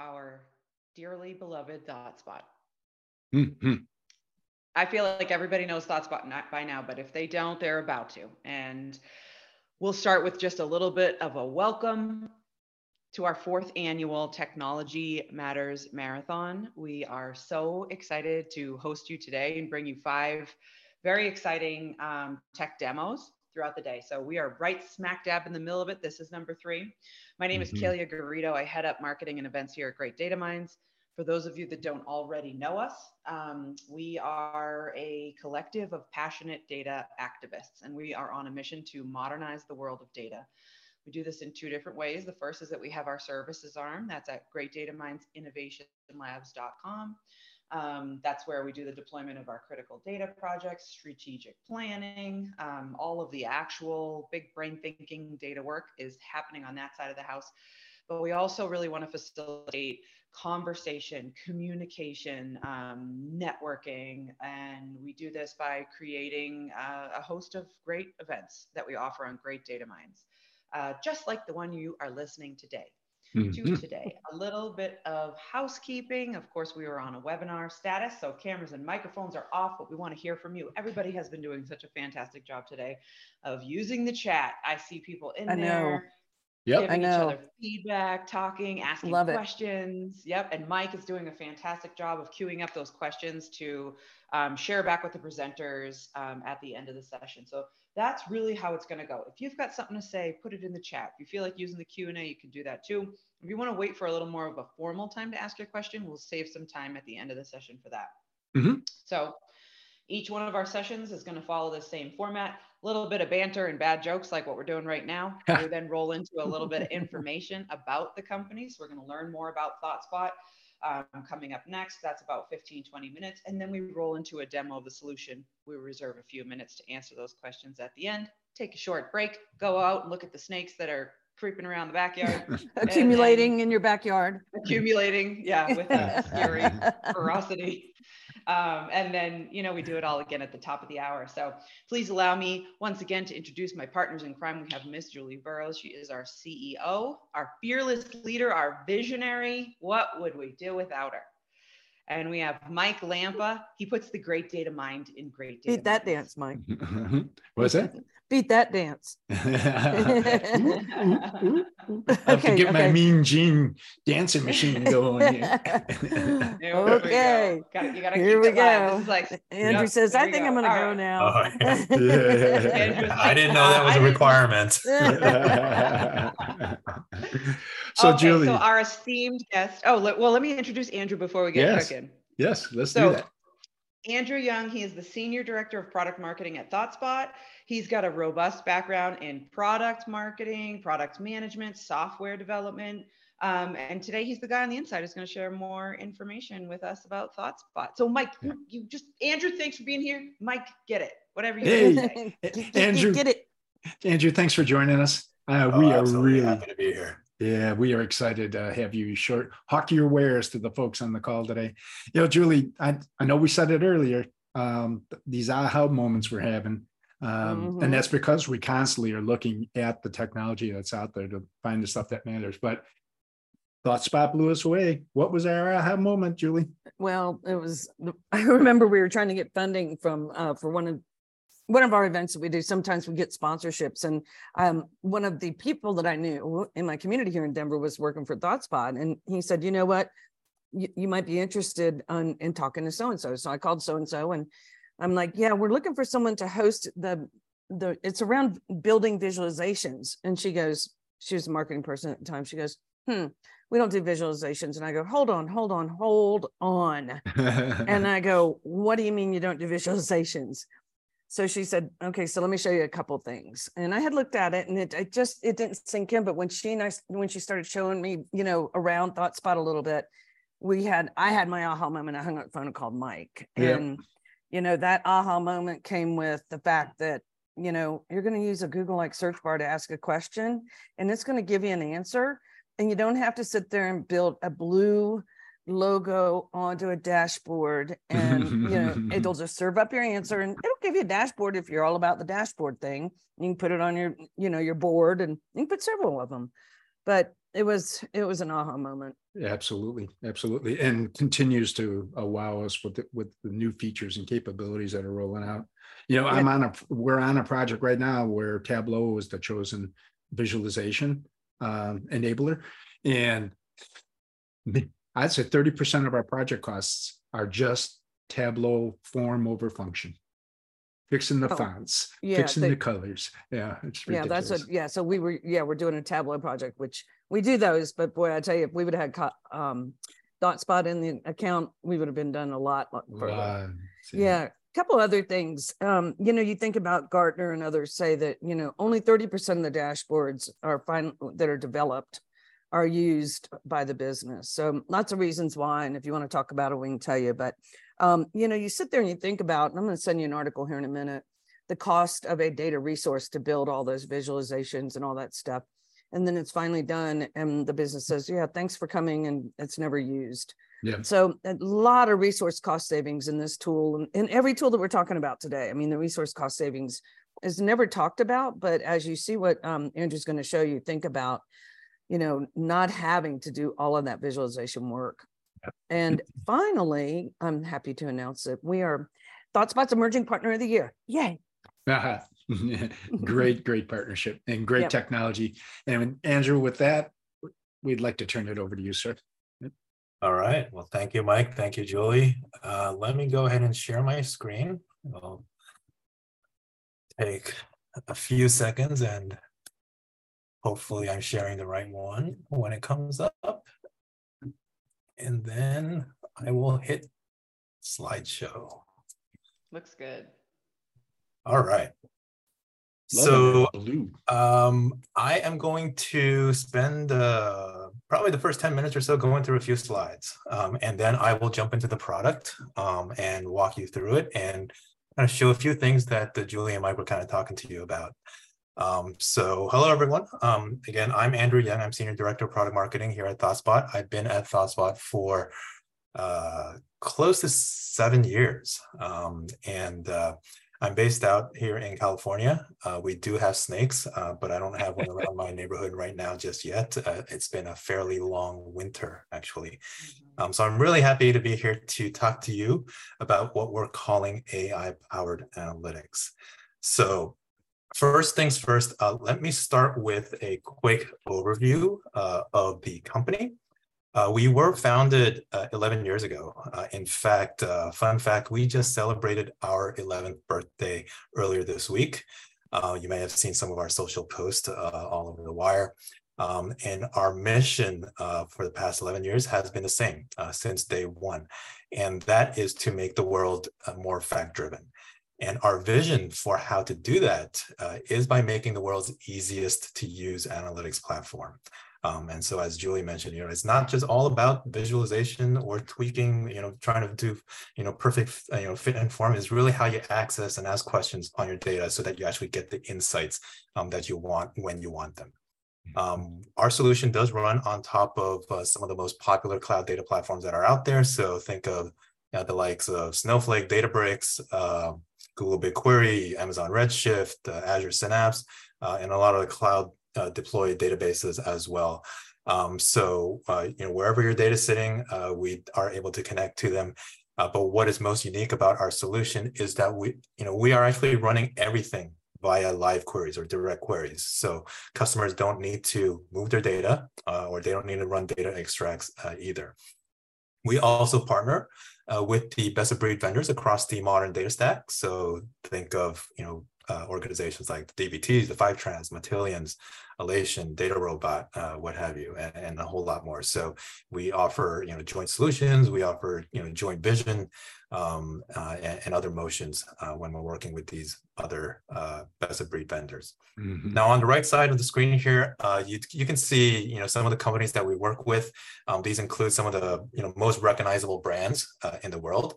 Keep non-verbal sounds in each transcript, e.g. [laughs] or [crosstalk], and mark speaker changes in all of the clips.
Speaker 1: our dearly beloved ThoughtSpot.
Speaker 2: Mm-hmm.
Speaker 1: I feel like everybody knows ThoughtSpot by now, but if they don't, they're about to. And we'll start with just a little bit of a welcome to our fourth annual Technology Matters Marathon. We are so excited to host you today and bring you five very exciting um, tech demos throughout the day. So we are right smack dab in the middle of it. This is number three. My name mm-hmm. is Kalia Garrido. I head up marketing and events here at Great Data Minds. For those of you that don't already know us, um, we are a collective of passionate data activists, and we are on a mission to modernize the world of data. We do this in two different ways. The first is that we have our services arm, that's at greatdatamindsinnovationlabs.com. Um, that's where we do the deployment of our critical data projects, strategic planning, um, all of the actual big brain thinking data work is happening on that side of the house. But we also really want to facilitate conversation, communication, um, networking, and we do this by creating uh, a host of great events that we offer on Great Data Minds, uh, just like the one you are listening today mm-hmm. to today. A little bit of housekeeping. Of course, we were on a webinar status, so cameras and microphones are off, but we want to hear from you. Everybody has been doing such a fantastic job today of using the chat. I see people in
Speaker 3: I
Speaker 1: there.
Speaker 3: Know.
Speaker 2: Yep.
Speaker 1: Giving
Speaker 3: I know.
Speaker 1: each other feedback, talking, asking
Speaker 3: Love it.
Speaker 1: questions. Yep. And Mike is doing a fantastic job of queuing up those questions to um, share back with the presenters um, at the end of the session. So that's really how it's going to go. If you've got something to say, put it in the chat. If you feel like using the Q&A, you can do that too. If you want to wait for a little more of a formal time to ask your question, we'll save some time at the end of the session for that.
Speaker 2: Mm-hmm.
Speaker 1: So each one of our sessions is going to follow the same format. A little bit of banter and bad jokes like what we're doing right now. [laughs] we then roll into a little bit of information about the company. So we're going to learn more about ThoughtSpot um, coming up next. That's about 15, 20 minutes. And then we roll into a demo of the solution. We reserve a few minutes to answer those questions at the end. Take a short break, go out and look at the snakes that are creeping around the backyard. [laughs]
Speaker 3: accumulating in your backyard.
Speaker 1: Accumulating, yeah, with a [laughs] scary ferocity. Um, and then, you know, we do it all again at the top of the hour. So please allow me once again to introduce my partners in crime. We have Miss Julie Burrows. She is our CEO, our fearless leader, our visionary. What would we do without her? And we have Mike Lampa. He puts the great data mind in great data. [laughs]
Speaker 3: Beat that dance, Mike.
Speaker 2: What's that?
Speaker 3: Beat that dance.
Speaker 2: I have to get my mean gene dancing machine going. Here. [laughs]
Speaker 3: okay.
Speaker 1: Gotta, you gotta
Speaker 3: Here we go.
Speaker 1: Like,
Speaker 3: Andrew [laughs]
Speaker 1: yep,
Speaker 3: says, I think
Speaker 1: go.
Speaker 3: I'm going to go
Speaker 1: right.
Speaker 3: now.
Speaker 4: Oh,
Speaker 1: Andrew's
Speaker 4: I didn't know that was
Speaker 1: I
Speaker 4: a
Speaker 1: didn't-
Speaker 4: requirement. [laughs]
Speaker 2: so,
Speaker 1: okay,
Speaker 2: Julie,
Speaker 1: so our esteemed guest. Oh, let, well, let me introduce Andrew before we get
Speaker 2: Yes.
Speaker 1: cooking.
Speaker 2: yes, let's
Speaker 1: So,
Speaker 2: do that.
Speaker 1: Andrew Young, he is the Senior Director of Product Marketing at ThoughtSpot. He's got a robust background in product marketing, product management, software development. Um, and today he's the guy on the inside who's going to share more information with us about ThoughtSpot. So, Mike,
Speaker 2: Yeah.
Speaker 1: you just, Andrew, thanks for being here. Mike, get it. Whatever you
Speaker 2: Hey.
Speaker 1: want to say.
Speaker 3: Get- get-
Speaker 2: Andrew.
Speaker 3: Get it.
Speaker 2: Andrew, thanks for joining us. Uh,
Speaker 4: Oh,
Speaker 2: we are really,
Speaker 4: happy to be here.
Speaker 2: yeah, we are excited to have you short hawk your wares to the folks on the call today. You know, Julie, I, I know we said it earlier. Um, th- these aha moments we're having, um,
Speaker 3: Mhm.
Speaker 2: and that's because we constantly are looking at the technology that's out there to find the stuff that matters. But ThoughtSpot blew us away. What was our aha moment, Julie?
Speaker 3: Well, it was. [laughs] I remember we were trying to get funding from uh, for one of one of our events that we do. Sometimes we get sponsorships, and um, one of the people that I knew in my community here in Denver was working for ThoughtSpot, and he said, "You know what? You, you might be interested on, in talking to so and so." So I called so and so, and I'm like, "Yeah, we're looking for someone to host the the. It's around building visualizations." And she goes, she was a marketing person at the time. She goes, "Hmm." We don't do visualizations. And I go, hold on, hold on, hold on. [laughs] And I go, what do you mean you don't do visualizations? So she said, okay, so let me show you a couple things. And I had looked at it and it, it just, it didn't sink in. But when she and I, when she started showing me, you know, around ThoughtSpot a little bit, we had, I had my aha moment. I hung up the phone and called Mike. And, you know, that aha moment came with the fact that, you know, you're going to use a Google like search bar to ask a question and it's going to give you an answer. And you don't have to sit there and build a blue logo onto a dashboard and you know it'll [laughs] just serve up your answer and it'll give you a dashboard if you're all about the dashboard thing you can put it on your you know your board and you can put several of them but it was it was an aha moment.
Speaker 2: Absolutely, absolutely, and continues to wow us with the, with the new features and capabilities that are rolling out. You know, yeah. I'm on a we're on a project right now where Tableau is the chosen visualization um, enabler, and I'd say 30% of our project costs are just Tableau form over function fixing the oh, fonts, yeah, fixing they, the colors. Yeah,
Speaker 3: it's ridiculous. Yeah, that's a yeah. So we were yeah we're doing a Tableau project, which we do those, but boy, I tell you, if we would have had um, ThoughtSpot in the account, we would have been done a lot further. yeah. A couple other things. Um, you know, you think about Gartner and others say that you know only thirty percent of the dashboards are fine that are developed are used by the business. So lots of reasons why, and if you want to talk about it, we can tell you. But um, you know, you sit there and you think about, and I'm going to send you an article here in a minute, the cost of a data resource to build all those visualizations and all that stuff. And then it's finally done, and the business says, "Yeah, thanks for coming," and it's never used. Yeah. So a lot of resource cost savings in this tool, and, and every tool that we're talking about today. I mean, the resource cost savings is never talked about, but as you see what um, Andrew's going to show you, think about, you know, not having to do all of that visualization work. And finally, I'm happy to announce that we are ThoughtSpot's Emerging Partner of the Year. Yay.
Speaker 2: Uh-huh. [laughs] great, great partnership and great yep. technology. And Andrew, with that, we'd like to turn it over to you, sir.
Speaker 4: All right. Well, thank you, Mike. Thank you, Julie. Uh, let me go ahead and share my screen. I'll take a few seconds and hopefully I'm sharing the right one when it comes up and then I will hit slideshow.
Speaker 1: Looks good.
Speaker 4: All right. Love so um, I am going to spend uh, probably the first 10 minutes or so going through a few slides. Um, and then I will jump into the product um, and walk you through it and kind of show a few things that the Julie and Mike were kind of talking to you about. Um, so hello, everyone. Um, again, I'm Andrew Young. I'm Senior Director of Product Marketing here at ThoughtSpot. I've been at ThoughtSpot for uh, close to seven years. Um, and uh, I'm based out here in California. Uh, we do have snakes, uh, but I don't have one around my neighborhood right now just yet. Uh, it's been a fairly long winter, actually. Mm-hmm. Um, so I'm really happy to be here to talk to you about what we're calling AI-powered analytics. So First things first, uh, let me start with a quick overview uh, of the company. Uh, we were founded uh, 11 years ago. Uh, in fact, uh, fun fact, we just celebrated our 11th birthday earlier this week. you may have seen some of our social posts all over the wire. Um, and our mission for the past 11 years has been the same since day one. And that is to make the world more fact driven. And our vision for how to do that uh, is by making the world's easiest to use analytics platform. Um, and so, as Julie mentioned, you know, it's not just all about visualization or tweaking, you know, trying to do, you know, perfect, you know, fit and form. Is really how you access and ask questions on your data so that you actually get the insights um, that you want when you want them. Um, our solution does run on top of uh, some of the most popular cloud data platforms that are out there. So think of you know, the likes of Snowflake, Databricks, uh, Google BigQuery, Amazon Redshift, uh, Azure Synapse, uh, and a lot of the cloud uh, deployed databases as well. Um, so, uh, you know, wherever your data is sitting, uh, we are able to connect to them. Uh, but what is most unique about our solution is that we, you know, we are actually running everything via live queries or direct queries. So customers don't need to move their data or they don't need to run data extracts either. We also partner uh, with the best of breed vendors across the modern data stack. So think of you know uh, organizations like the DBTs, the Fivetrans, Matillions, Alation, DataRobot, uh, what have you, and, and, a whole lot more. So we offer you know joint solutions, we offer you know joint vision, um, uh, and, and, other motions uh, when we're working with these other uh, best of breed vendors. Mm-hmm. Now, on the right side of the screen here, uh, you, you can see you know some of the companies that we work with. Um, these include some of the you know most recognizable brands in the world.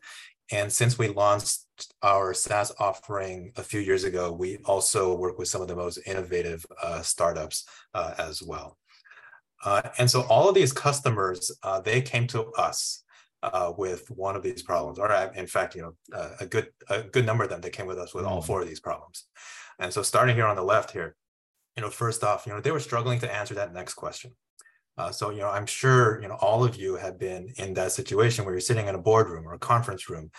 Speaker 4: And since we launched our SaaS offering a few years ago, we also work with some of the most innovative uh, startups as well. and so all of these customers, they came to us uh, with one of these problems, or uh, in fact, you know, uh, a good a good number of them that came with us with all mm. four of these problems. And so, starting here on the left here, you know, first off, you know, they were struggling to answer that next question. Uh, so, you know, I'm sure, you know, all of you have been in that situation where you're sitting in a boardroom or a conference room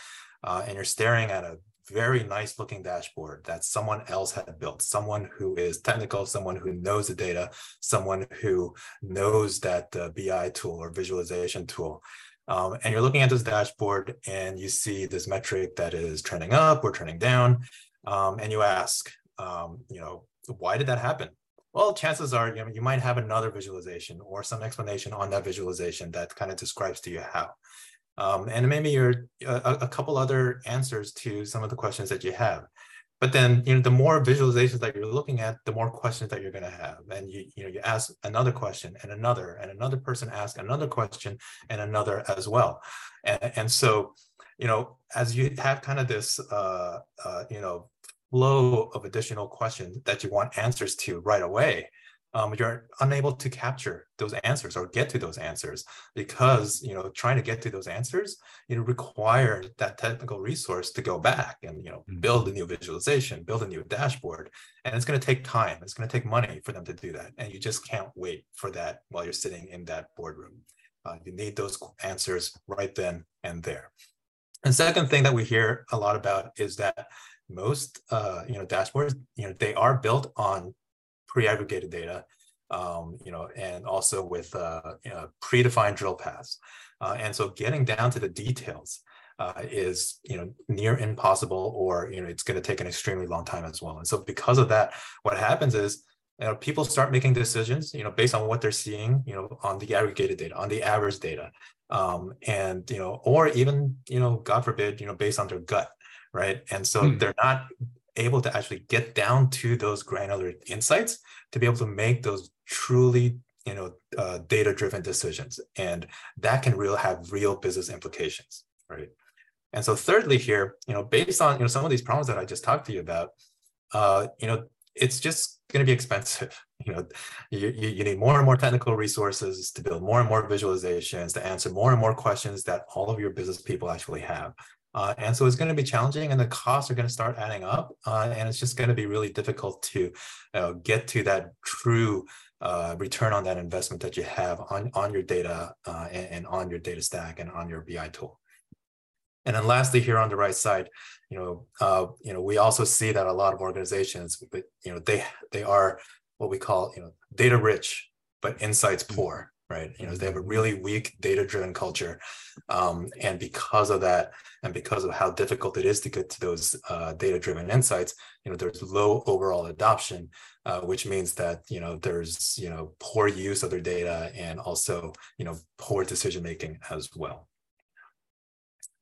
Speaker 4: uh, and you're staring at a very nice looking dashboard that someone else had built, someone who is technical, someone who knows the data, someone who knows that uh, BI tool or visualization tool. Um, and you're looking at this dashboard and you see this metric that is trending up or trending down. Um, and you ask, um, you know, why did that happen? Well, chances are you, know, you might have another visualization or some explanation on that visualization that kind of describes to you how. Um, and maybe you're a, a, couple other answers to some of the questions that you have. But then, you know, the more visualizations that you're looking at, the more questions that you're going to have. And you, you know, you ask another question and another, and another person asks another question and another as well. And, and so, you know, as you have kind of this, uh, uh, you know, flow of additional questions that you want answers to right away, um, you're unable to capture those answers or get to those answers because you know trying to get to those answers you know require that technical resource to go back and you know mm. build a new visualization build a new dashboard and it's going to take time it's going to take money for them to do that and you just can't wait for that while you're sitting in that boardroom uh, you need those answers right then and there and second thing that we hear a lot about is that most uh, you know dashboards you know they are built on pre-aggregated data um, you know and also with uh, you know, predefined drill paths uh, and so getting down to the details uh, is you know near impossible or you know it's going to take an extremely long time as well and so because of that what happens is you know, people start making decisions, you know, based on what they're seeing, you know, on the aggregated data, on the average data, um, and you know, or even, you know, God forbid, you know, based on their gut, right? And so mm. they're not able to actually get down to those granular insights to be able to make those truly you know uh, data driven decisions and that can real have real business implications right and so thirdly here you know based on you know some of these problems that i just talked to you about uh, you know it's just going to be expensive [laughs] you know you, you need more and more technical resources to build more and more visualizations to answer more and more questions that all of your business people actually have uh, and so it's going to be challenging and the costs are going to start adding up. Uh, and it's just going to be really difficult to uh, get to that true uh, return on that investment that you have on, on your data uh, and, and, on your data stack and on your BI tool. And then lastly, here on the right side, you know, uh, you know, we also see that a lot of organizations, but you know, they they are what we call you know data rich, but insights mm-hmm. poor right? You know, they have a really weak data-driven culture, um, and because of that, and because of how difficult it is to get to those uh, data-driven insights, you know, there's low overall adoption, uh, which means that you know there's you know poor use of their data and also you know poor decision making as well.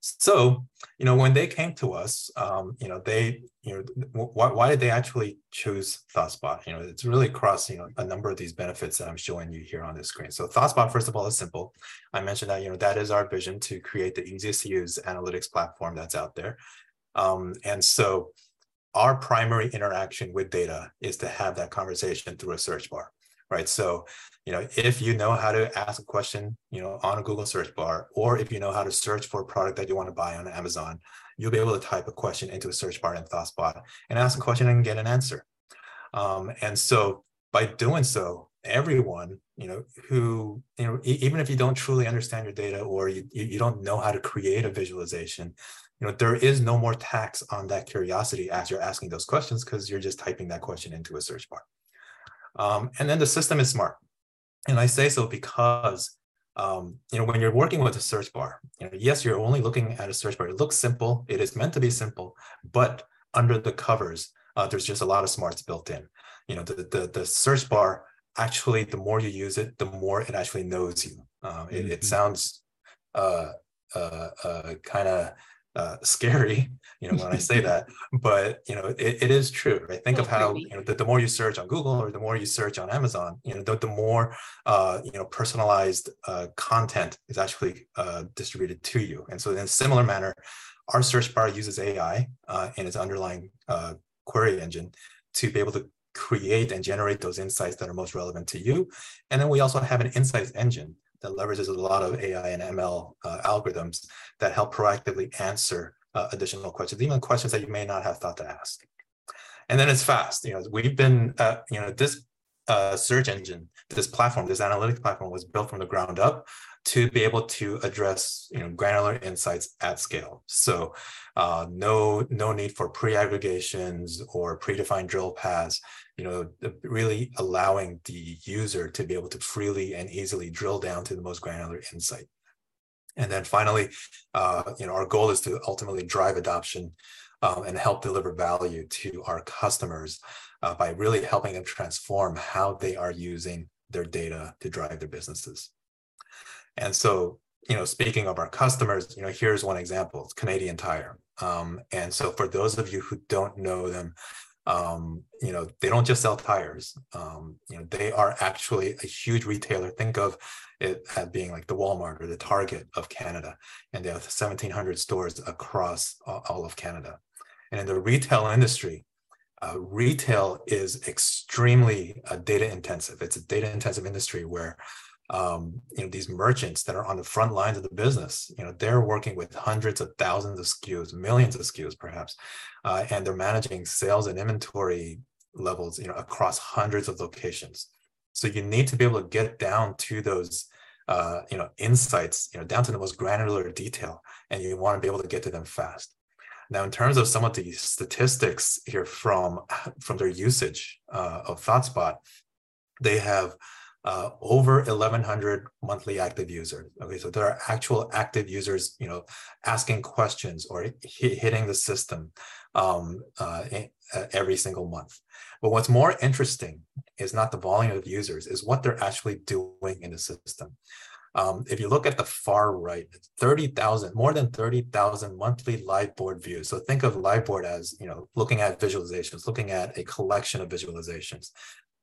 Speaker 4: So, you know, when they came to us, um, you know, they, you know, why, why did they actually choose ThoughtSpot? You know, it's really across, you know, a number of these benefits that I'm showing you here on the screen. So ThoughtSpot, first of all, is simple. I mentioned that, you know, that is our vision to create the easiest to use analytics platform that's out there. Um, and so our primary interaction with data is to have that conversation through a search bar right? So, you know, if you know how to ask a question, you know, on a Google search bar, or if you know how to search for a product that you want to buy on Amazon, you'll be able to type a question into a search bar in ThoughtSpot and ask a question and get an answer. Um, and so by doing so, everyone, you know, who, you know, even if you don't truly understand your data or you, you don't know how to create a visualization, you know, there is no more tax on that curiosity as you're asking those questions because you're just typing that question into a search bar. Um, and then the system is smart. And I say so because um, you know, when you're working with a search bar, you know, yes, you're only looking at a search bar. It looks simple. It is meant to be simple, but under the covers, uh, there's just a lot of smarts built in. You know, the, the, the search bar actually, the more you use it, the more it actually knows you. Um, it, mm-hmm. it, sounds uh, uh, uh kind of uh, scary, you know, when I say that, but you know, it, it is true. Right? Think of how you know the, the more you search on Google or the more you search on Amazon, you know, the, the more uh, you know personalized uh, content is actually uh, distributed to you. And so, in a similar manner, our search bar uses AI uh, in its underlying uh, query engine to be able to create and generate those insights that are most relevant to you. And then we also have an insights engine that leverages a lot of AI and ML uh, algorithms that help proactively answer uh, additional questions, even questions that you may not have thought to ask. And then it's fast. You know, we've been, uh, you know, this uh, search engine, this platform, this analytics platform was built from the ground up to be able to address you know granular insights at scale. So uh, no no need for pre-aggregations or predefined drill paths. You know, really allowing the user to be able to freely and easily drill down to the most granular insight. And then finally, uh, you know, our goal is to ultimately drive adoption um, and help deliver value to our customers uh, by really helping them transform how they are using their data to drive their businesses. And so, you know, speaking of our customers, you know, here's one example, it's Canadian Tire. Um, and so for those of you who don't know them, um, you know, they don't just sell tires. Um, you know, they are actually a huge retailer. Think of it as being like the Walmart or the Target of Canada, and they have 1,700 stores across all of Canada. And in the retail industry, uh, retail is extremely uh, data intensive. It's a data intensive industry where um, you know these merchants that are on the front lines of the business. You know they're working with hundreds of thousands of skus millions of skus perhaps uh, and they're managing sales and inventory levels you know across hundreds of locations. So you need to be able to get down to those uh, you know insights you know down to the most granular detail and you want to be able to get to them fast. Now in terms of some of the statistics here from from their usage uh, of thoughtspot they have uh, over 1100 monthly active users okay so there are actual active users you know asking questions or hitting the system um, uh, uh, every single month but what's more interesting is not the volume of users is what they're actually doing in the system um, if you look at the far right, 30,000, more than 30,000 monthly live board views. So think of live board as, you know, looking at visualizations, looking at a collection of visualizations.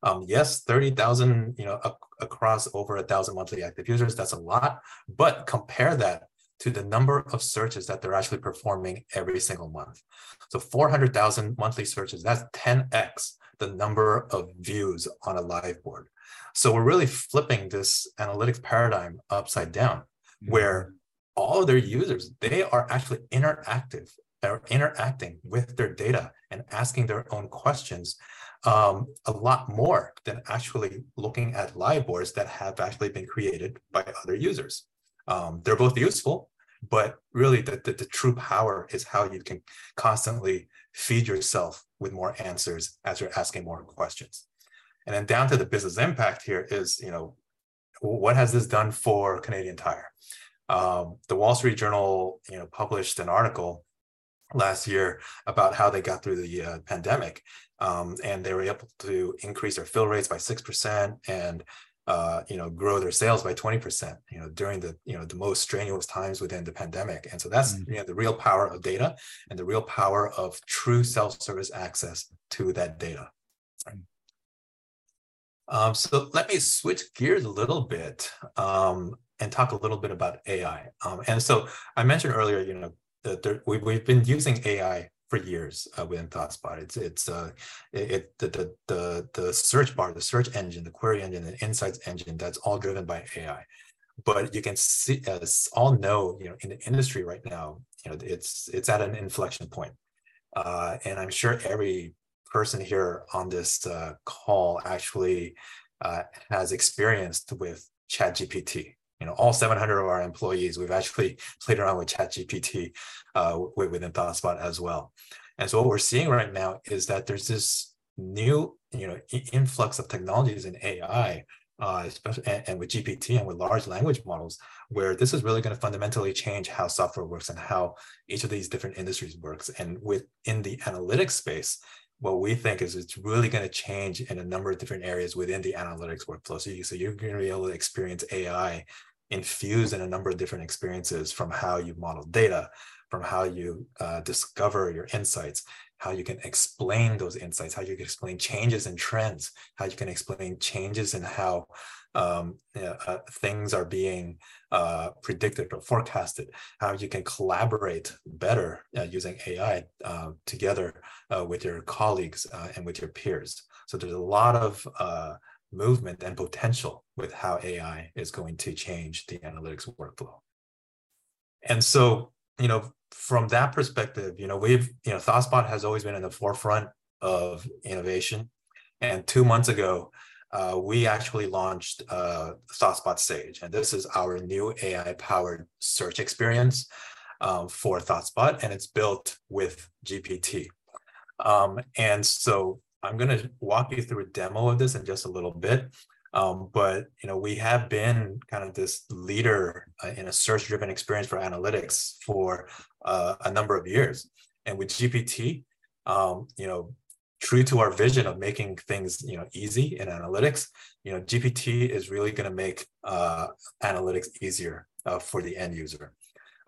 Speaker 4: Um, yes, 30,000, you know, ac across over a thousand monthly active users, that's a lot, but compare that to the number of searches that they're actually performing every single month. So 400,000 monthly searches, that's 10x the number of views on a live board. So we're really flipping this analytics paradigm upside down, mm-hmm. where all of their users, they are actually interactive, they're interacting with their data and asking their own questions um, a lot more than actually looking at live that have actually been created by other users. Um, they're both useful, but really the, the, the, true power is how you can constantly feed yourself with more answers as you're asking more questions. And then down to the business impact here is, you know, what has this done for Canadian Tire? Um, the Wall Street Journal, you know, published an article last year about how they got through the uh, pandemic um, and they were able to increase their fill rates by 6% and uh, you know grow their sales by 20% you know during the you know the most strenuous times within the pandemic and so that's mm-hmm. you know the real power of data and the real power of true self-service access to that data um, so let me switch gears a little bit um, and talk a little bit about AI. Um, and so I mentioned earlier, you know, we, we've been using AI for years uh, within ThoughtSpot. It's it's uh it, it, the, the the search bar, the search engine, the query engine, the insights engine. That's all driven by AI. But you can see, as all know, you know, in the industry right now, you know, it's it's at an inflection point. Uh, and I'm sure every person here on this uh, call actually uh, has experienced with ChatGPT you know, all 700 of our employees, we've actually [laughs] played around with ChatGPT uh, within ThoughtSpot as well. And so what we're seeing right now is that there's this new, you know, influx of technologies in AI, uh, especially and, and, with GPT and with large language models, where this is really going to fundamentally change how software works and how each of these different industries works. And within the analytics space, what we think is it's really going to change in a number of different areas within the analytics workflow. So, you, so you're going to be able to experience AI infused in a number of different experiences from how you model data, from how you uh, discover your insights, how you can explain those insights, how you can explain changes in trends, how you can explain changes in how um, uh, things are being uh, predicted or forecasted, how you can collaborate better uh, using AI uh, together uh, with your colleagues uh, and with your peers. So there's a lot of movement and potential with how AI is going to change the analytics workflow. And so, you know, from that perspective, you know, we've, you know, ThoughtSpot has always been in the forefront of innovation. And two months ago, uh, we actually launched uh, ThoughtSpot Sage, and this is our new AI-powered search experience um, for ThoughtSpot, and it's built with GPT. Um, and so I'm going to walk you through a demo of this in just a little bit. Um, but you know, we have been kind of this leader uh, in a search-driven experience for analytics for uh, a number of years. And with GPT, um, you know, true to our vision of making things you know easy in analytics, you know, GPT is really going to make uh, analytics easier uh, for the end user.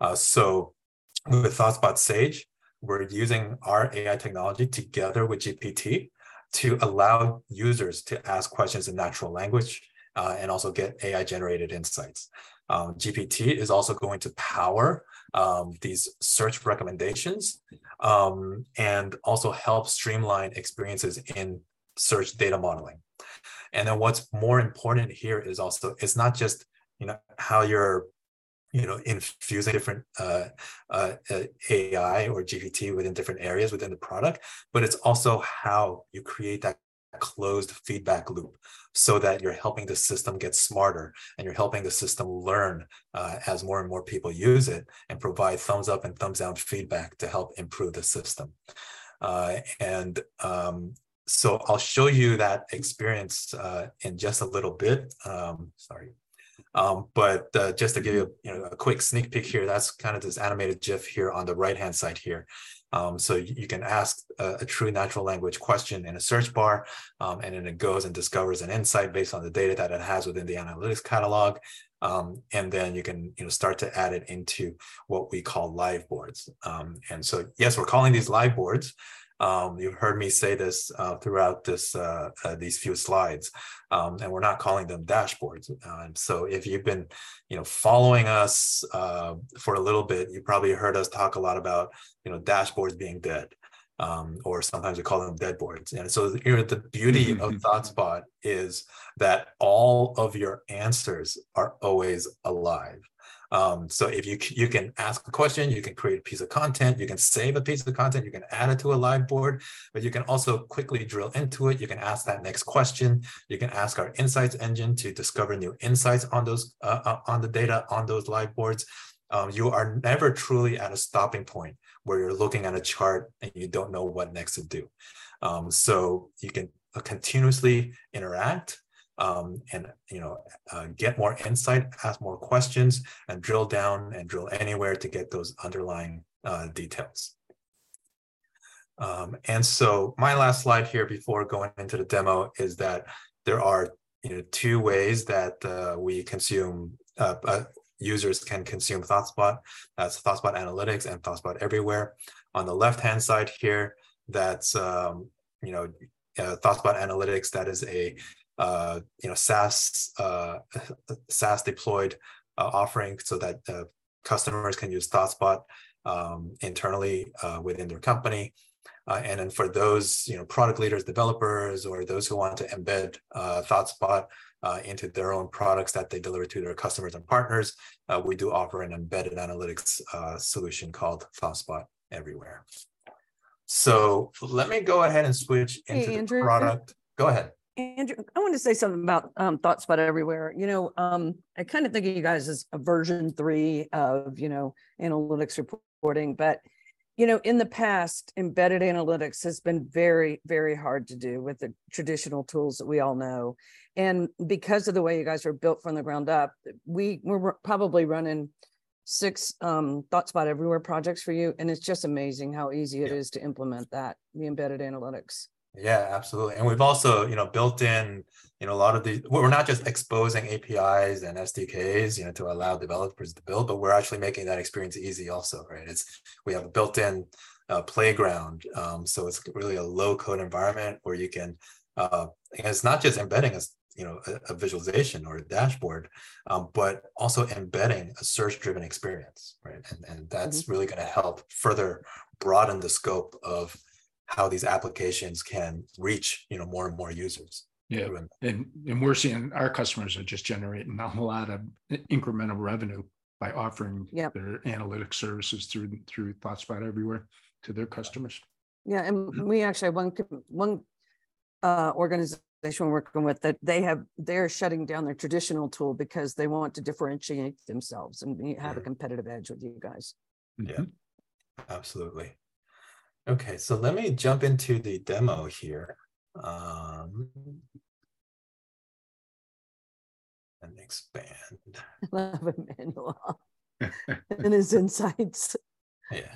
Speaker 4: Uh, so with ThoughtSpot Sage, we're using our AI technology together with GPT to allow users to ask questions in natural language uh, and also get AI generated insights. Um, GPT is also going to power um, these search recommendations um, and also help streamline experiences in search data modeling. And then what's more important here is also, it's not just you know how you're you know, infusing different uh, uh, uh AI or GPT within different areas within the product, but it's also how you create that closed feedback loop so that you're helping the system get smarter and you're helping the system learn uh, as more and more people use it and provide thumbs up and thumbs down feedback to help improve the system. Uh, and um, so I'll show you that experience uh, in just a little bit. Um, sorry. Um, but uh, just to give you, you know, a quick sneak peek here, that's kind of this animated GIF here on the right-hand side here. Um, so you can ask a, a, true natural language question in a search bar, um, and then it goes and discovers an insight based on the data that it has within the analytics catalog. Um, and then you can you know start to add it into what we call live boards. Um, and so yes, we're calling these live boards, um, you've heard me say this uh, throughout this uh, uh, these few slides, um, and we're not calling them dashboards. So if you've been, you know, following us uh, for a little bit, you probably heard us talk a lot about, you know, dashboards being dead, um, or sometimes we call them dead boards. And so you know, the beauty of mm-hmm. ThoughtSpot is that all of your answers are always alive. Um, so if you you can ask a question, you can create a piece of content, you can save a piece of content, you can add it to a live board, but you can also quickly drill into it. You can ask that next question. You can ask our insights engine to discover new insights on those uh, uh, on the data on those live boards. Um, you are never truly at a stopping point where you're looking at a chart and you don't know what next to do. Um, so you can continuously interact um, and you know uh, get more insight, ask more questions, and drill down and drill anywhere to get those underlying uh, details. Um, and so my last slide here before going into the demo is that there are you know two ways that uh, we consume uh, uh, users can consume ThoughtSpot. That's ThoughtSpot Analytics and ThoughtSpot Everywhere. On the left hand side here, that's um, you know uh, ThoughtSpot Analytics. That is a uh, you know SaaS uh, [laughs] SaaS deployed uh, offering so that uh, customers can use ThoughtSpot um, internally uh, within their company. Uh, and then for those you know product leaders, developers, or those who want to embed ThoughtSpot into their own products that they deliver to their customers and partners, we do offer an embedded analytics solution called ThoughtSpot Everywhere. So let me go ahead and switch into hey, the product. Go ahead.
Speaker 3: Andrew, I want to say something about um, ThoughtSpot Everywhere. You know, um, I kind of think of you guys as a version three of, you know, analytics reporting, but, you know, in the past, embedded analytics has been very, very hard to do with the traditional tools that we all know. And because of the way you guys are built from the ground up, we, we're probably running six um, ThoughtSpot Everywhere projects for you. And it's just amazing how easy it yeah. is to implement that, the embedded analytics.
Speaker 4: Yeah, absolutely. And we've also, you know, built in, you know, a lot of the we're not just exposing APIs and SDKs, you know, to allow developers to build, but we're actually making that experience easy also, right? It's we have a built-in uh, playground. Um, so it's really a low code environment where you can uh, it's not just embedding a you know a, a visualization or a dashboard, um, but also embedding a search-driven experience, right? And and that's mm-hmm. really going to help further broaden the scope of how these applications can reach you know more and more users
Speaker 2: yeah and and we're seeing our customers are just generating a lot of incremental revenue by offering yep. their analytic services through through ThoughtSpot everywhere to their customers
Speaker 3: yeah and we actually have one one uh, organization we're working with that they have they're shutting down their traditional tool because they want to differentiate themselves and have a competitive edge with you guys.
Speaker 4: Yeah, absolutely. Okay, so let me jump into the demo here. Um, and expand. [laughs]
Speaker 3: I love Emmanuel [laughs] and his insights.
Speaker 4: Yeah.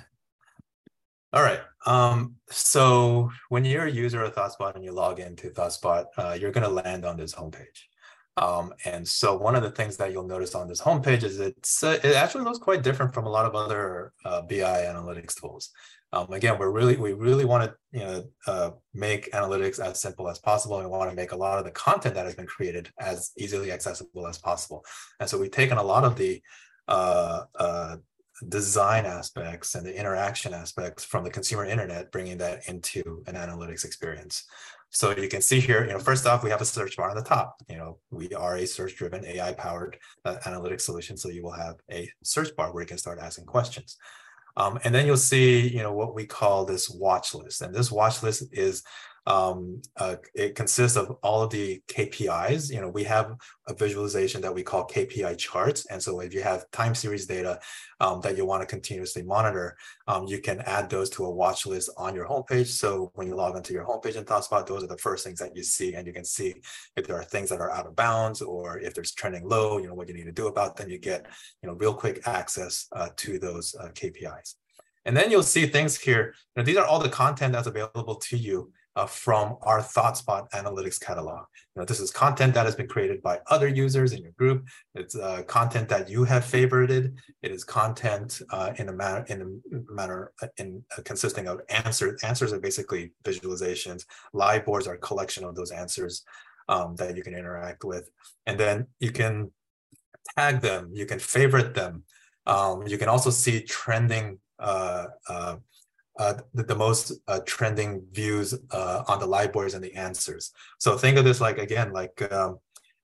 Speaker 4: All right. Um, so when you're a user of ThoughtSpot and you log into ThoughtSpot, uh, you're going to land on this homepage. Um, and so one of the things that you'll notice on this homepage is it's uh, it actually looks quite different from a lot of other uh, BI analytics tools. Um, again, we're really we really want to you know uh, make analytics as simple as possible. We want to make a lot of the content that has been created as easily accessible as possible. And so we've taken a lot of the uh, uh, design aspects and the interaction aspects from the consumer internet, bringing that into an analytics experience. So you can see here, you know, first off, we have a search bar on the top. You know, we are a search-driven AI-powered uh, analytics solution. So you will have a search bar where you can start asking questions. Um, and then you'll see, you know, what we call this watch list. And this watch list is um, uh, it consists of all of the KPIs. You know, we have a visualization that we call KPI charts. And so if you have time series data um, that you want to continuously monitor, um, you can add those to a watch list on your homepage. So when you log into your homepage in ThoughtSpot, those are the first things that you see. And you can see if there are things that are out of bounds or if there's trending low, you know, what you need to do about them. You get, you know, real quick access uh, to those uh, KPIs. And then you'll see things here. These are all the content that's available to you uh, from our ThoughtSpot analytics catalog. You this is content that has been created by other users in your group. It's uh, content that you have favorited. It is content uh, in a manner in a manner uh, in uh, consisting of answers. Answers are basically visualizations. Live boards are a collection of those answers um, that you can interact with, and then you can tag them. You can favorite them. Um, you can also see trending uh, the, the, most uh, trending views uh, on the live boards and the answers. So think of this like again, like um,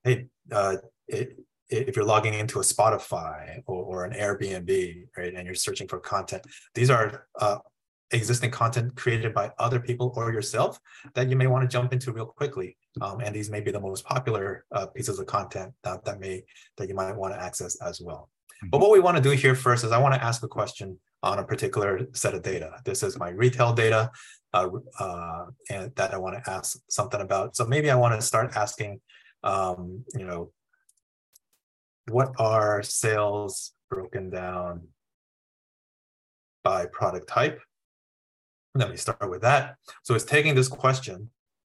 Speaker 4: hey, uh, it, if you're logging into a Spotify or, or, an Airbnb, right, and you're searching for content, these are uh, existing content created by other people or yourself that you may want to jump into real quickly. Um, and these may be the most popular uh, pieces of content that, that may that you might want to access as well. Mm-hmm. But what we want to do here first is I want to ask a question on a particular set of data. This is my retail data uh, uh, and that I want to ask something about. So maybe I want to start asking, um, you know, what are sales broken down by product type? Let me start with that. So it's taking this question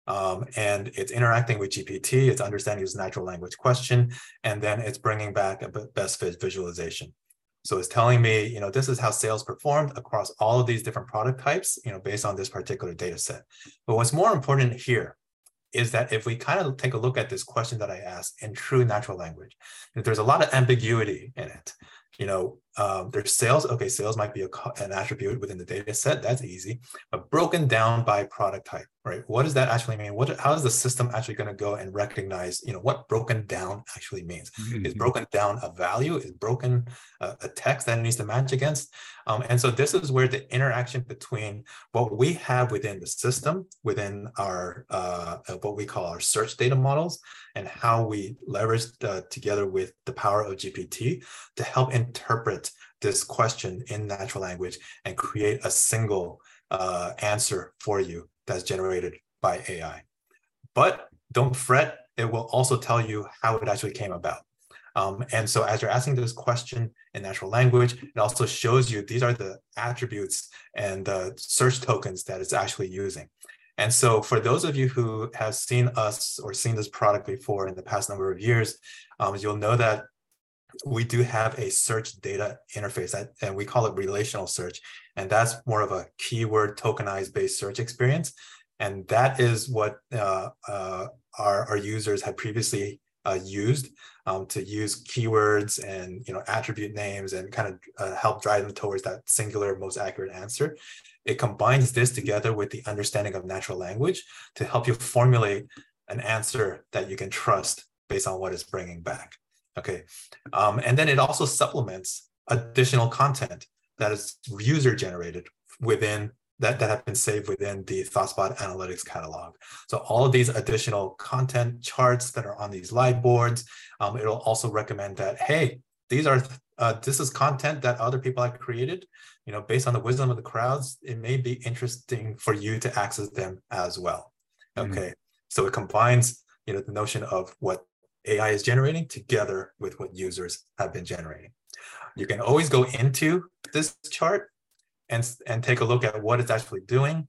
Speaker 4: um, and it's interacting with GPT, it's understanding this natural language question, and then it's bringing back a best fit visualization. So it's telling me, you know, this is how sales performed across all of these different product types, you know, based on this particular data set. But what's more important here is that if we kind of take a look at this question that I asked in true natural language, there's a lot of ambiguity in it you know, um, there's sales. Okay, sales might be a, an attribute within the data set. That's easy, but broken down by product type, right? What does that actually mean? What, how is the system actually going to go and recognize, you know, what broken down actually means? Mm-hmm. Is broken down a value? Is broken a, a text that it needs to match against? Um, and so this is where the interaction between what we have within the system, within our uh, what we call our search data models, and how we leverage the, together with the power of GPT to help interpret this question in natural language and create a single uh, answer for you that's generated by AI. But don't fret, it will also tell you how it actually came about. Um, and so as you're asking this question in natural language, it also shows you these are the attributes and the search tokens that it's actually using. And so for those of you who have seen us or seen this product before in the past number of years, um, you'll know that we do have a search data interface that, and we call it relational search. And that's more of a keyword tokenized based search experience. And that is what uh, uh, our, our users had previously uh, used um, to use keywords and you know attribute names and kind of uh, help drive them towards that singular most accurate answer. It combines this together with the understanding of natural language to help you formulate an answer that you can trust based on what it's bringing back. Okay, um, and then it also supplements additional content that is user generated within that, that have been saved within the ThoughtSpot Analytics catalog. So all of these additional content charts that are on these live boards, um, it'll also recommend that, hey, these are uh, this is content that other people have created. You know, based on the wisdom of the crowds, it may be interesting for you to access them as well. Mm-hmm. Okay, mm-hmm. so it combines you know the notion of what AI is generating together with what users have been generating. You can always go into this chart and, and take a look at what it's actually doing.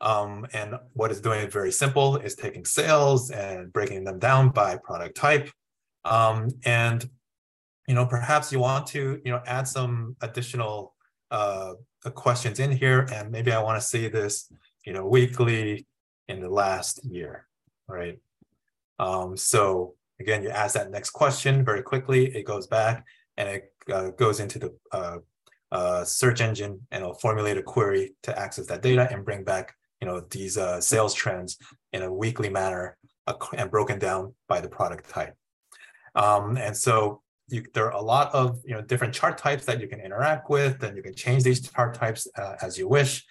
Speaker 4: Um, and what it's doing is very simple, is taking sales and breaking them down by product type. Um, and you know, perhaps you want to, you know, add some additional uh, questions in here, and maybe I want to see this, you know, weekly in the last year, right? Um, so again, you ask that next question very quickly, it goes back and it uh, goes into the uh, uh, search engine and it'll formulate a query to access that data and bring back you know these uh, sales trends in a weekly manner and broken down by the product type. Um, and so you, there are a lot of you know different chart types that you can interact with, and you can change these chart types uh, as you wish.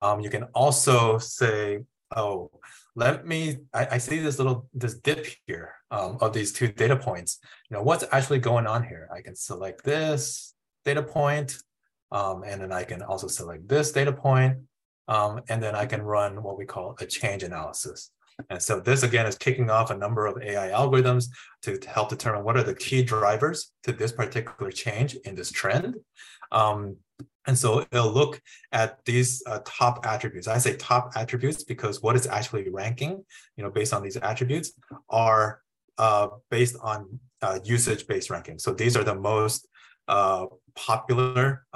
Speaker 4: Um, you can also say, oh, let me, I, I see this little, this dip here um, of these two data points. You know, what's actually going on here? I can select this data point, um, and then I can also select this data point, um, and then I can run what we call a change analysis. And so this again is kicking off a number of AI algorithms to, help determine what are the key drivers to this particular change in this trend. Um, and so it'll look at these uh, top attributes. I say top attributes because what is actually ranking, you know, based on these attributes are uh, based on uh, usage-based ranking. So these are the most uh, popular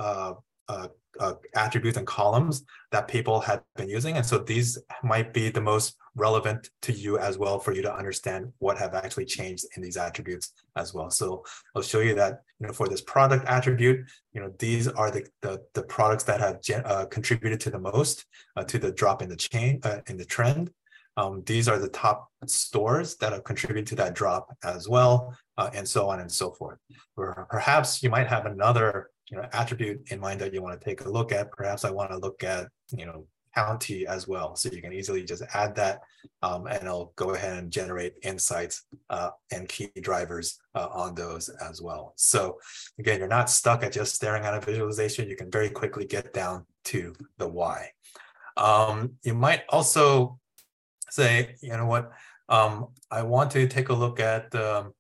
Speaker 4: uh, attributes and columns that people have been using. And so these might be the most relevant to you as well for you to understand what have actually changed in these attributes as well. So I'll show you that, you know, for this product attribute, you know, these are the, the, the products that have uh, contributed to the most uh, to the drop in the chain, uh, in the trend. Um, these are the top stores that have contributed to that drop as well, uh, and so on and so forth. Or perhaps you might have another you know attribute in mind that you want to take a look at. Perhaps I want to look at you know county as well, so you can easily just add that, um, and it'll go ahead and generate insights uh, and key drivers uh, on those as well. So again, you're not stuck at just staring at a visualization. You can very quickly get down to the why. Um, you might also say, you know what, um, I want to take a look at, um,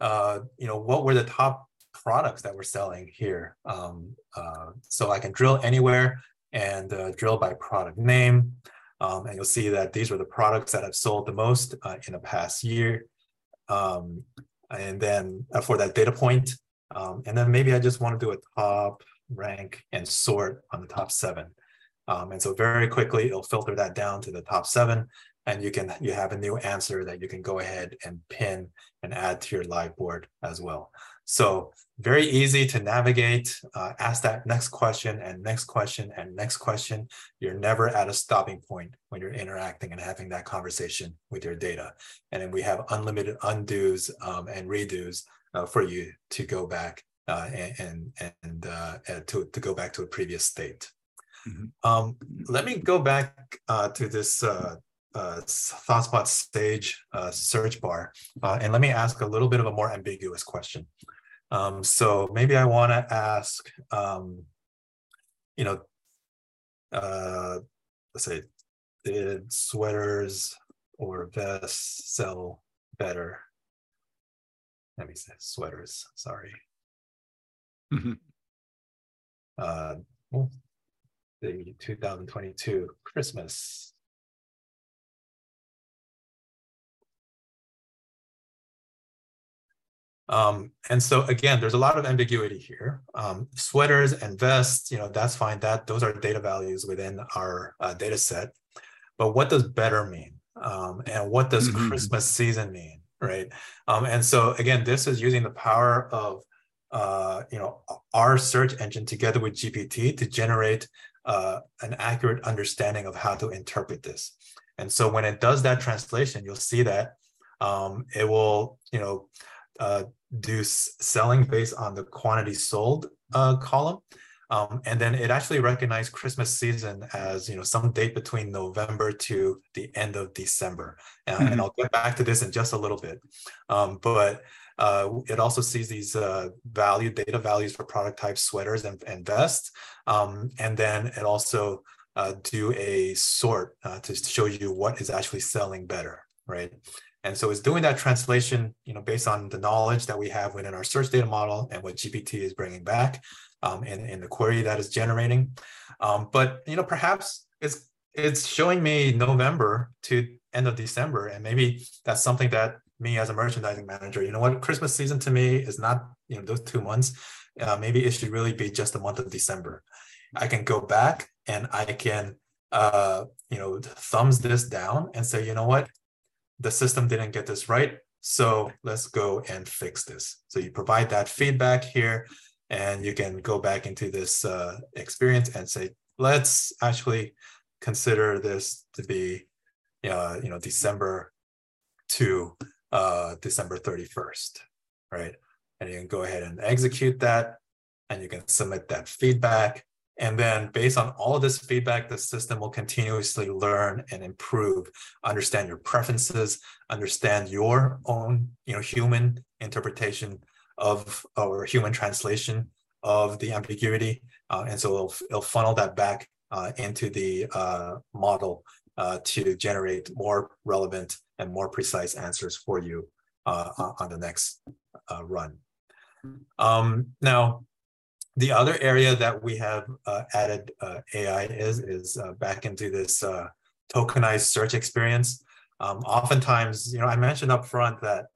Speaker 4: uh, you know, what were the top products that we're selling here. Um, uh, so I can drill anywhere and uh, drill by product name. Um, and you'll see that these were the products that have sold the most uh, in the past year. Um, and then uh, for that data point, um, and then maybe I just want to do a top rank and sort on the top seven. Um, and so very quickly, it'll filter that down to the top seven and you can you have a new answer that you can go ahead and pin and add to your live board as well. So very easy to navigate, uh, ask that next question and next question and next question. You're never at a stopping point when you're interacting and having that conversation with your data. And then we have unlimited undos um, and redos uh, for you to go back uh, and, and, uh, to, to go back to a previous state. Mm-hmm. Um, let me go back uh, to this uh, uh, ThoughtSpot Sage uh, search bar. Uh, and let me ask a little bit of a more ambiguous question. Um, so maybe I want to ask, um, you know, uh, let's say, did sweaters or vests sell better? Let me say sweaters, sorry. Mm-hmm. uh, well, the 2022 Christmas Um, and so again, there's a lot of ambiguity here. Um, sweaters and vests, you know, that's fine. That those are data values within our uh, data set. But what does better mean? Um, and what does mm-hmm. Christmas season mean? Right. Um, and so again, this is using the power of uh, you know our search engine together with GPT to generate uh, an accurate understanding of how to interpret this. And so when it does that translation, you'll see that um, it will, you know, uh, do selling based on the quantity sold uh, column. Um, and then it actually recognized Christmas season as you know some date between November to the end of December. Uh, mm-hmm. And I'll get back to this in just a little bit. Um, but uh, it also sees these uh, value data values for product types, sweaters and, and vests. Um, and then it also uh, do a sort uh, to show you what is actually selling better, right? And so it's doing that translation, you know, based on the knowledge that we have within our search data model and what GPT is bringing back um, in, in the query that is generating. Um, but, you know, perhaps it's, it's showing me November to end of December. And maybe that's something that me as a merchandising manager, you know what, Christmas season to me is not, you know, those two months. Uh, maybe it should really be just the month of December. I can go back and I can, uh, you know, thumbs this down and say, you know what, the system didn't get this right. So let's go and fix this. So you provide that feedback here and you can go back into this uh, experience and say, let's actually consider this to be, uh, you know, December to uh, December 31st, right? And you can go ahead and execute that and you can submit that feedback and then based on all of this feedback, the system will continuously learn and improve, understand your preferences, understand your own, you know, human interpretation of or human translation of the ambiguity. Uh, and so it'll, it'll, funnel that back uh, into the uh, model uh, to generate more relevant and more precise answers for you uh, on the next uh, run. Um, now, the other area that we have uh, added uh, AI is is uh, back into this uh, tokenized search experience. Um, oftentimes, you know, I mentioned up front that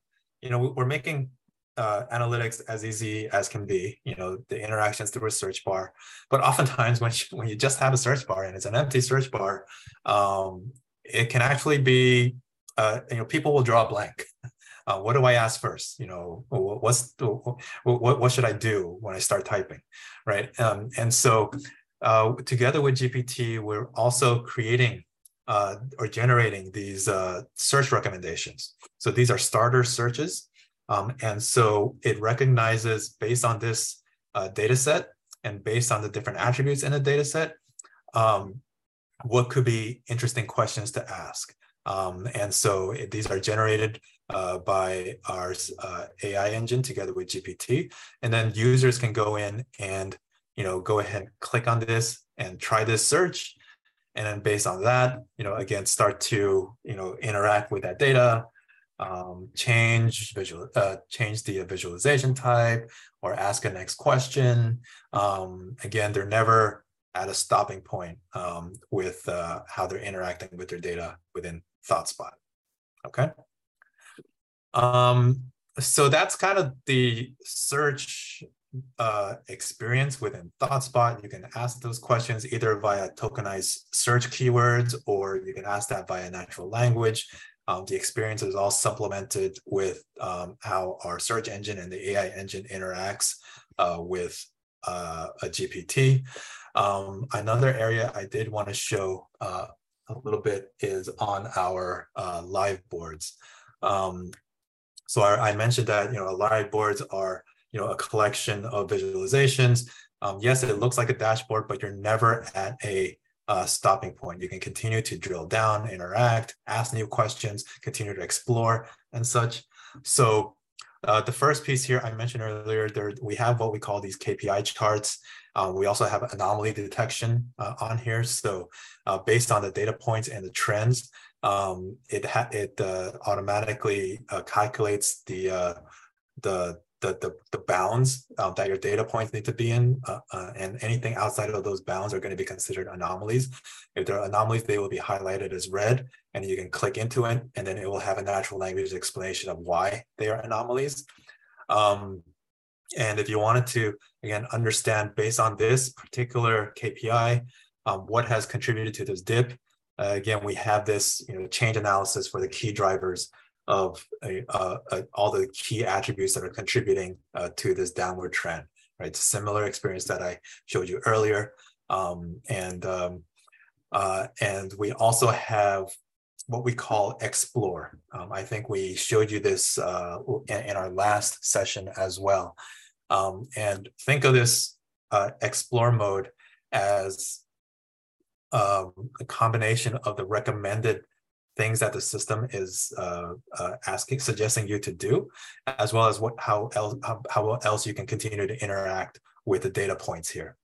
Speaker 4: you know we're making uh, analytics as easy as can be. You know, the interactions through a search bar, but oftentimes [laughs] when you, when you just have a search bar and it's an empty search bar, um, it can actually be uh, you know people will draw a blank [laughs] uh, what do I ask first? You know, what's what, what should I do when I start typing, right? Um, and so uh, together with GPT, we're also creating uh, or generating these uh, search recommendations. So these are starter searches. Um, and so it recognizes based on this uh, data set and based on the different attributes in the data set, um, what could be interesting questions to ask. Um, and so these are generated uh, by our uh, AI engine together with GPT. And then users can go in and, you know, go ahead click on this and try this search. And then based on that, you know, again, start to, you know, interact with that data, um, change visual, uh, change the visualization type or ask a next question. Um, again, they're never at a stopping point um, with uh, how they're interacting with their data within ThoughtSpot. Okay. Um, so that's kind of the search uh, experience within ThoughtSpot. You can ask those questions either via tokenized search keywords or you can ask that via natural language. Um, the experience is all supplemented with um, how our search engine and the AI engine interacts uh, with uh, a GPT. Um, another area I did want to show uh, a little bit is on our uh, live boards. Um, so I, I, mentioned that you know live boards are you know a collection of visualizations. Um, yes, it looks like a dashboard, but you're never at a uh, stopping point. You can continue to drill down, interact, ask new questions, continue to explore, and such. So uh, the first piece here I mentioned earlier, there we have what we call these KPI charts. Uh, we also have anomaly detection uh, on here. So uh, based on the data points and the trends, um, it ha- it uh, automatically uh, calculates the, uh, the the the the bounds uh, that your data points need to be in, uh, uh, and anything outside of those bounds are going to be considered anomalies. If there are anomalies, they will be highlighted as red, and you can click into it, and then it will have a natural language explanation of why they are anomalies. Um, and if you wanted to again understand based on this particular KPI, um, what has contributed to this dip, uh, again, we have this you know, change analysis for the key drivers of uh, uh, all the key attributes that are contributing uh, to this downward trend, right? It's a similar experience that I showed you earlier. Um, and, um, uh, and we also have what we call explore. Um, I think we showed you this uh, in, in, our last session as well. Um, and think of this uh, explore mode as um, a combination of the recommended things that the system is uh, uh, asking, suggesting you to do, as well as what how else how, how else you can continue to interact with the data points here.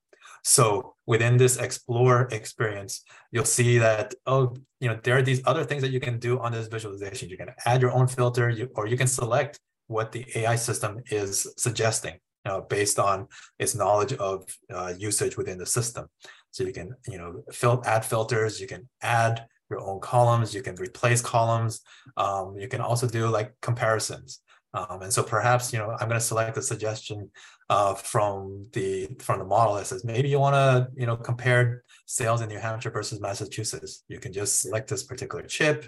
Speaker 4: So within this explore experience, you'll see that, oh, you know, there are these other things that you can do on this visualization. You can add your own filter you, or you can select what the AI system is suggesting uh, based on its knowledge of uh, usage within the system. So you can, you know, fill, add filters, you can add your own columns, you can replace columns. Um, you can also do like comparisons. Um, and so perhaps, you know, I'm going to select a suggestion uh, from the from the model that says maybe you want to, you know, compare sales in New Hampshire versus Massachusetts. You can just select this particular chip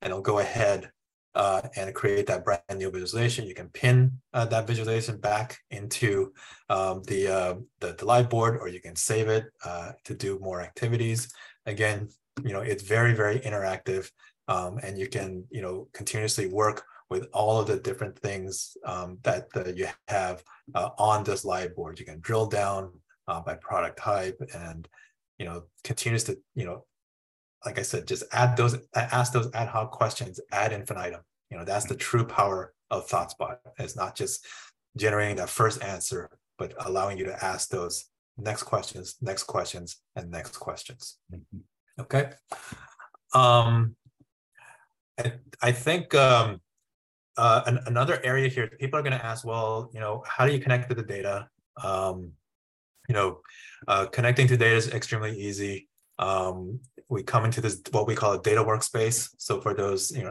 Speaker 4: and it'll go ahead uh, and create that brand new visualization. You can pin uh, that visualization back into um, the, uh, the, the live board, or you can save it uh, to do more activities. Again, you know, it's very, very interactive, um, and you can, you know, continuously work with all of the different things um, that you have uh, on this live board. You can drill down uh, by product type, and you know, continues to, you know, like I said, just add those, ask those ad hoc questions ad infinitum. You know, that's the true power of ThoughtSpot. It's not just generating that first answer, but allowing you to ask those next questions, next questions, and next questions. Okay. Um, I, I think um, uh, an, another area here, people are going to ask, well, you know, how do you connect to the data? Um, you know, uh, connecting to data is extremely easy. Um, we come into this what we call a data workspace. So for those you know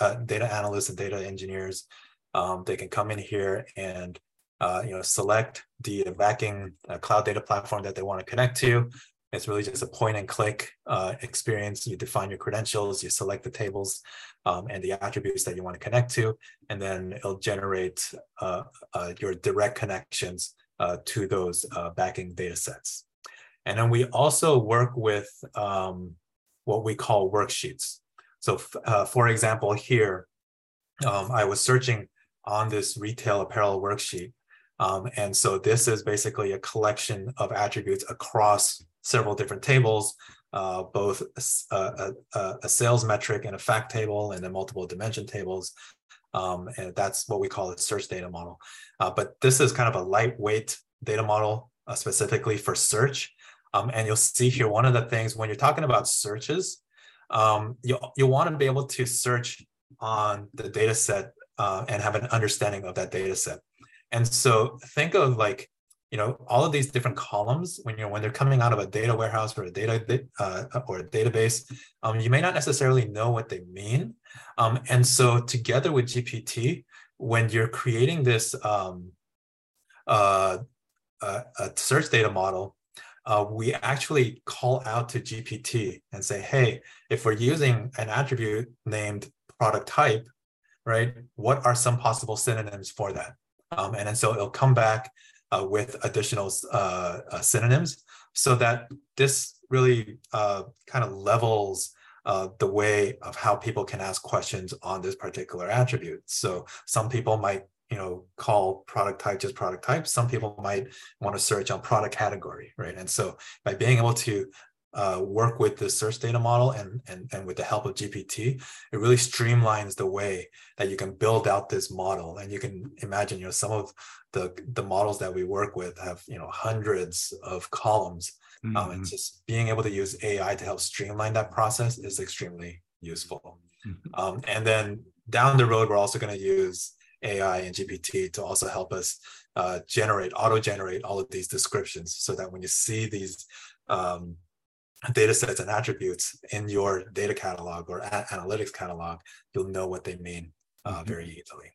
Speaker 4: uh, data analysts and data engineers, um, they can come in here and uh, you know select the backing uh, cloud data platform that they want to connect to. It's really just a point and click uh, experience. You define your credentials, you select the tables um, and the attributes that you want to connect to, and then it'll generate uh, uh, your direct connections to those backing data sets. And then we also work with um, what we call worksheets. So uh, for example, here, um, I was searching on this retail apparel worksheet. Um, and so this is basically a collection of attributes across several different tables, uh, both a, a, a, sales metric and a fact table and then multiple dimension tables. Um, and that's what we call a search data model. Uh, but this is kind of a lightweight data model uh, specifically for search. Um, and you'll see here, one of the things when you're talking about searches, um, you, you want to be able to search on the data set uh, and have an understanding of that data set. And so think of like, you know, all of these different columns when you're when they're coming out of a data warehouse or a data uh, or a database, um, you may not necessarily know what they mean. Um, and so together with GPT, when you're creating this um, uh, a search data model, uh, we actually call out to GPT and say, hey, if we're using an attribute named product type, right, what are some possible synonyms for that? Um, and then so it'll come back uh, with additional uh, uh synonyms so that this really uh, kind of levels uh, the way of how people can ask questions on this particular attribute. So some people might you know call product type just product type some people might want to search on product category right and so by being able to uh, work with the search data model and, and and with the help of gpt it really streamlines the way that you can build out this model and you can imagine you know some of the the models that we work with have you know hundreds of columns mm-hmm. um, and mm-hmm. just being able to use ai to help streamline that process is extremely useful mm-hmm. um, and then down the road we're also going to use AI and GPT to also help us uh, generate, auto-generate all of these descriptions so that when you see these um, data sets and attributes in your data catalog or a- analytics catalog, you'll know what they mean uh, mm-hmm. very easily.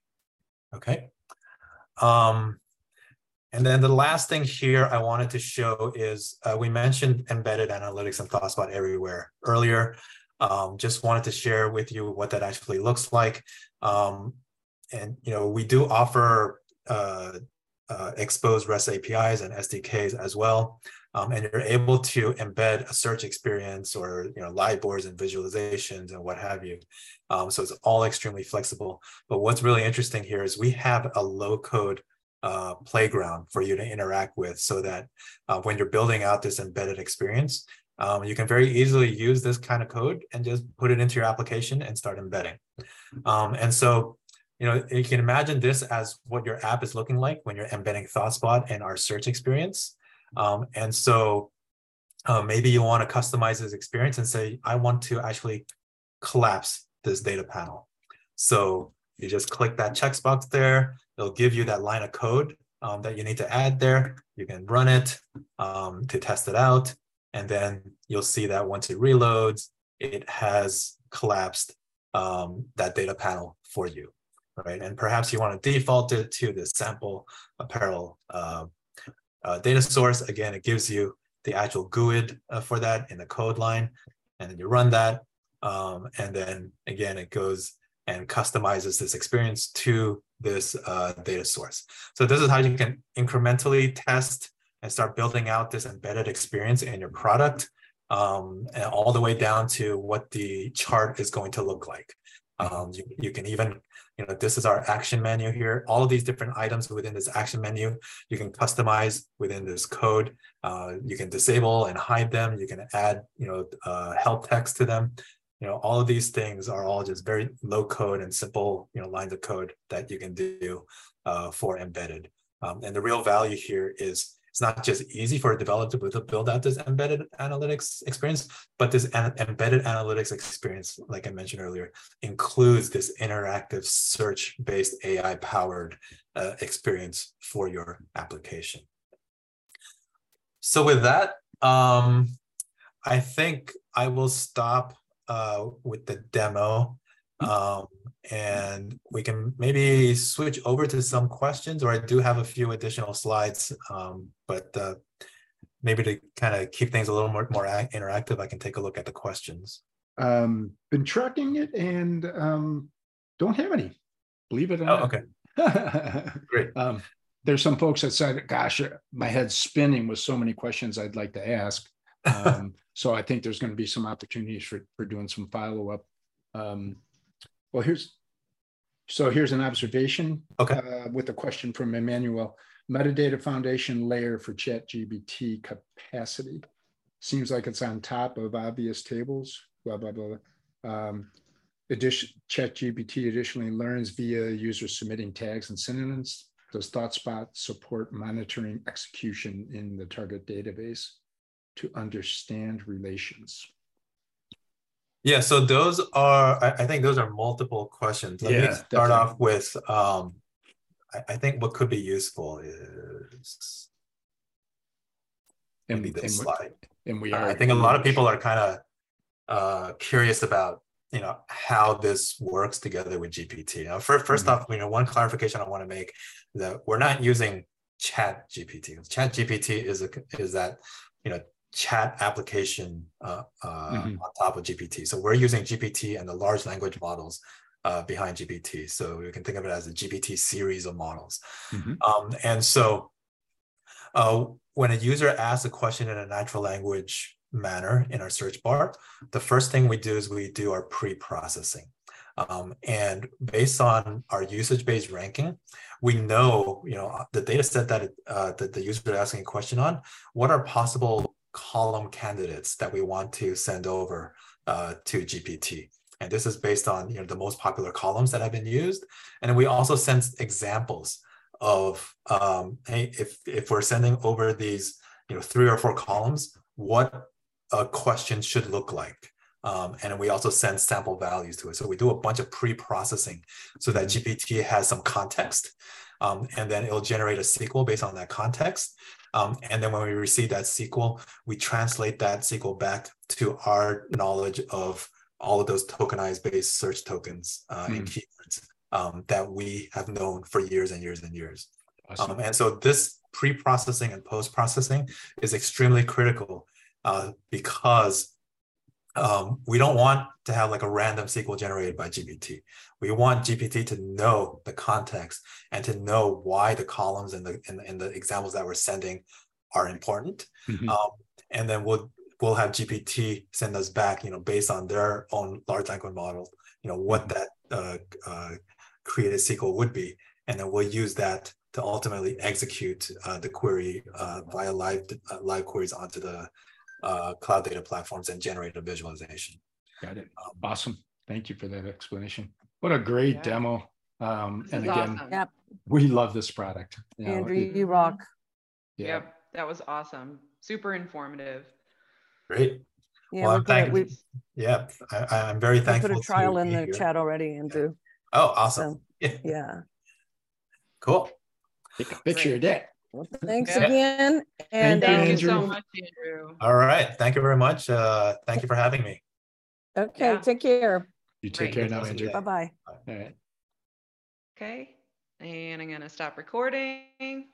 Speaker 4: Okay. Um, and then the last thing here I wanted to show is uh, we mentioned embedded analytics and ThoughtSpot everywhere earlier. Um, just wanted to share with you what that actually looks like. Um, and you know we do offer uh, uh, exposed REST APIs and SDKs as well. Um, and you're able to embed a search experience or you know live boards and visualizations and what have you. Um, so it's all extremely flexible. But what's really interesting here is we have a low code uh, playground for you to interact with so that uh, when you're building out this embedded experience, um, you can very easily use this kind of code and just put it into your application and start embedding. Um, and so, you know, you can imagine this as what your app is looking like when you're embedding ThoughtSpot in our search experience. Um, and so uh, maybe you want to customize this experience and say, I want to actually collapse this data panel. So you just click that checkbox there. It'll give you that line of code um, that you need to add there. You can run it um, to test it out. And then you'll see that once it reloads, it has collapsed um, that data panel for you, right? And perhaps you want to default it to the sample apparel uh, uh, data source. Again, it gives you the actual GUID uh, for that in the code line. And then you run that. Um, and then again, it goes and customizes this experience to this uh, data source. So this is how you can incrementally test and start building out this embedded experience in your product um, and all the way down to what the chart is going to look like. Um, you, you can even, you know, this is our action menu here. All of these different items within this action menu, you can customize within this code. Uh, you can disable and hide them. You can add, you know, uh, help text to them. You know, all of these things are all just very low code and simple, you know, lines of code that you can do uh, for embedded. Um, and the real value here is it's not just easy for a developer to build out this embedded analytics experience, but this embedded analytics experience, like I mentioned earlier, includes this interactive search-based AI-powered uh, experience for your application. So with that, um, I think I will stop uh, with the demo. Um, and we can maybe switch over to some questions, or I do have a few additional slides, um, but uh, maybe to kind of keep things a little more, more interactive, I can take a look at the questions.
Speaker 2: Um, been tracking it and um, don't have any, believe it or
Speaker 4: oh. Okay. [laughs] Great.
Speaker 2: Um, there's some folks that said, gosh, my head's spinning with so many questions I'd like to ask. [laughs] Um, so I think there's going to be some opportunities for, for doing some follow up. Um, well, here's so here's an observation
Speaker 4: okay.
Speaker 2: uh, with a question from Emmanuel. Metadata foundation layer for ChatGPT capacity. Seems like it's on top of obvious tables, blah, blah, blah. Um, addition, ChatGPT additionally learns via users submitting tags and synonyms. Does ThoughtSpot support monitoring execution in the target database to understand relations?
Speaker 4: Yeah, so those are, I, I think those are multiple questions. Let yeah, me start definitely. off with, um, I, I, think what could be useful is maybe this and slide.
Speaker 2: And we
Speaker 4: are. Uh, I think a lot of people are kind of uh, curious about, you know, how this works together with GPT. Now, first, 1st mm-hmm. off, you know, one clarification I want to make that we're not using Chat GPT. Chat GPT is a is that you know chat application uh, uh, mm-hmm. on top of GPT. So we're using GPT and the large language models uh, behind GPT. So you can think of it as a GPT series of models. Mm-hmm. Um, and so uh, when a user asks a question in a natural language manner in our search bar, the first thing we do is we do our pre-processing. Um, and based on our usage-based ranking, we know, you know, the data set that, uh, that the user is asking a question on, what are possible column candidates that we want to send over uh, to GPT. And this is based on you know, the most popular columns that have been used. And we also send examples of, um, hey, if, if we're sending over these you know, three or four columns, what a question should look like. Um, and we also send sample values to it. So we do a bunch of pre-processing so that. GPT has some context. Um, and then it'll generate a SQL based on that context. Um, and then when we receive that SQL, we translate that SQL back to our knowledge of all of those tokenized based search tokens uh, mm. and keywords um, that we have known for years and years and years. Awesome. Um, and so this pre-processing and post-processing is extremely critical uh, because um, we don't want to have like a random SQL generated by GPT. We want GPT to know the context and to know why the columns and the and, and the examples that we're sending are important. Mm-hmm. Um, and then we'll we'll have GPT send us back, you know, based on their own large language model, you know, what mm-hmm. that uh, uh, created SQL would be, and then we'll use that to ultimately execute uh, the query uh, via live uh, live queries onto the uh, cloud data platforms and generate a visualization.
Speaker 2: Got it. Um, awesome. Thank you for that explanation. What a great yeah. demo. Um, and again, awesome. yep. we love this product.
Speaker 3: You know, Andrew, it, you rock.
Speaker 1: Yeah. Yep, that was awesome. Super informative.
Speaker 4: Great. Yeah, well, thank you. Yeah, I, am very thankful.
Speaker 3: I put a trial in the here. chat already, Andrew.
Speaker 4: Oh, awesome.
Speaker 3: So, [laughs] yeah.
Speaker 4: Cool.
Speaker 2: Take a picture of that.
Speaker 3: Well, thanks yeah. again.
Speaker 1: And thank you, um, you so much, Andrew.
Speaker 4: All right. Thank you very much. Uh, thank you for having me.
Speaker 3: Okay. Yeah. Take care.
Speaker 2: You take Great. care now, Andrew.
Speaker 3: Bye bye.
Speaker 2: All right.
Speaker 1: Okay. And I'm going to stop recording.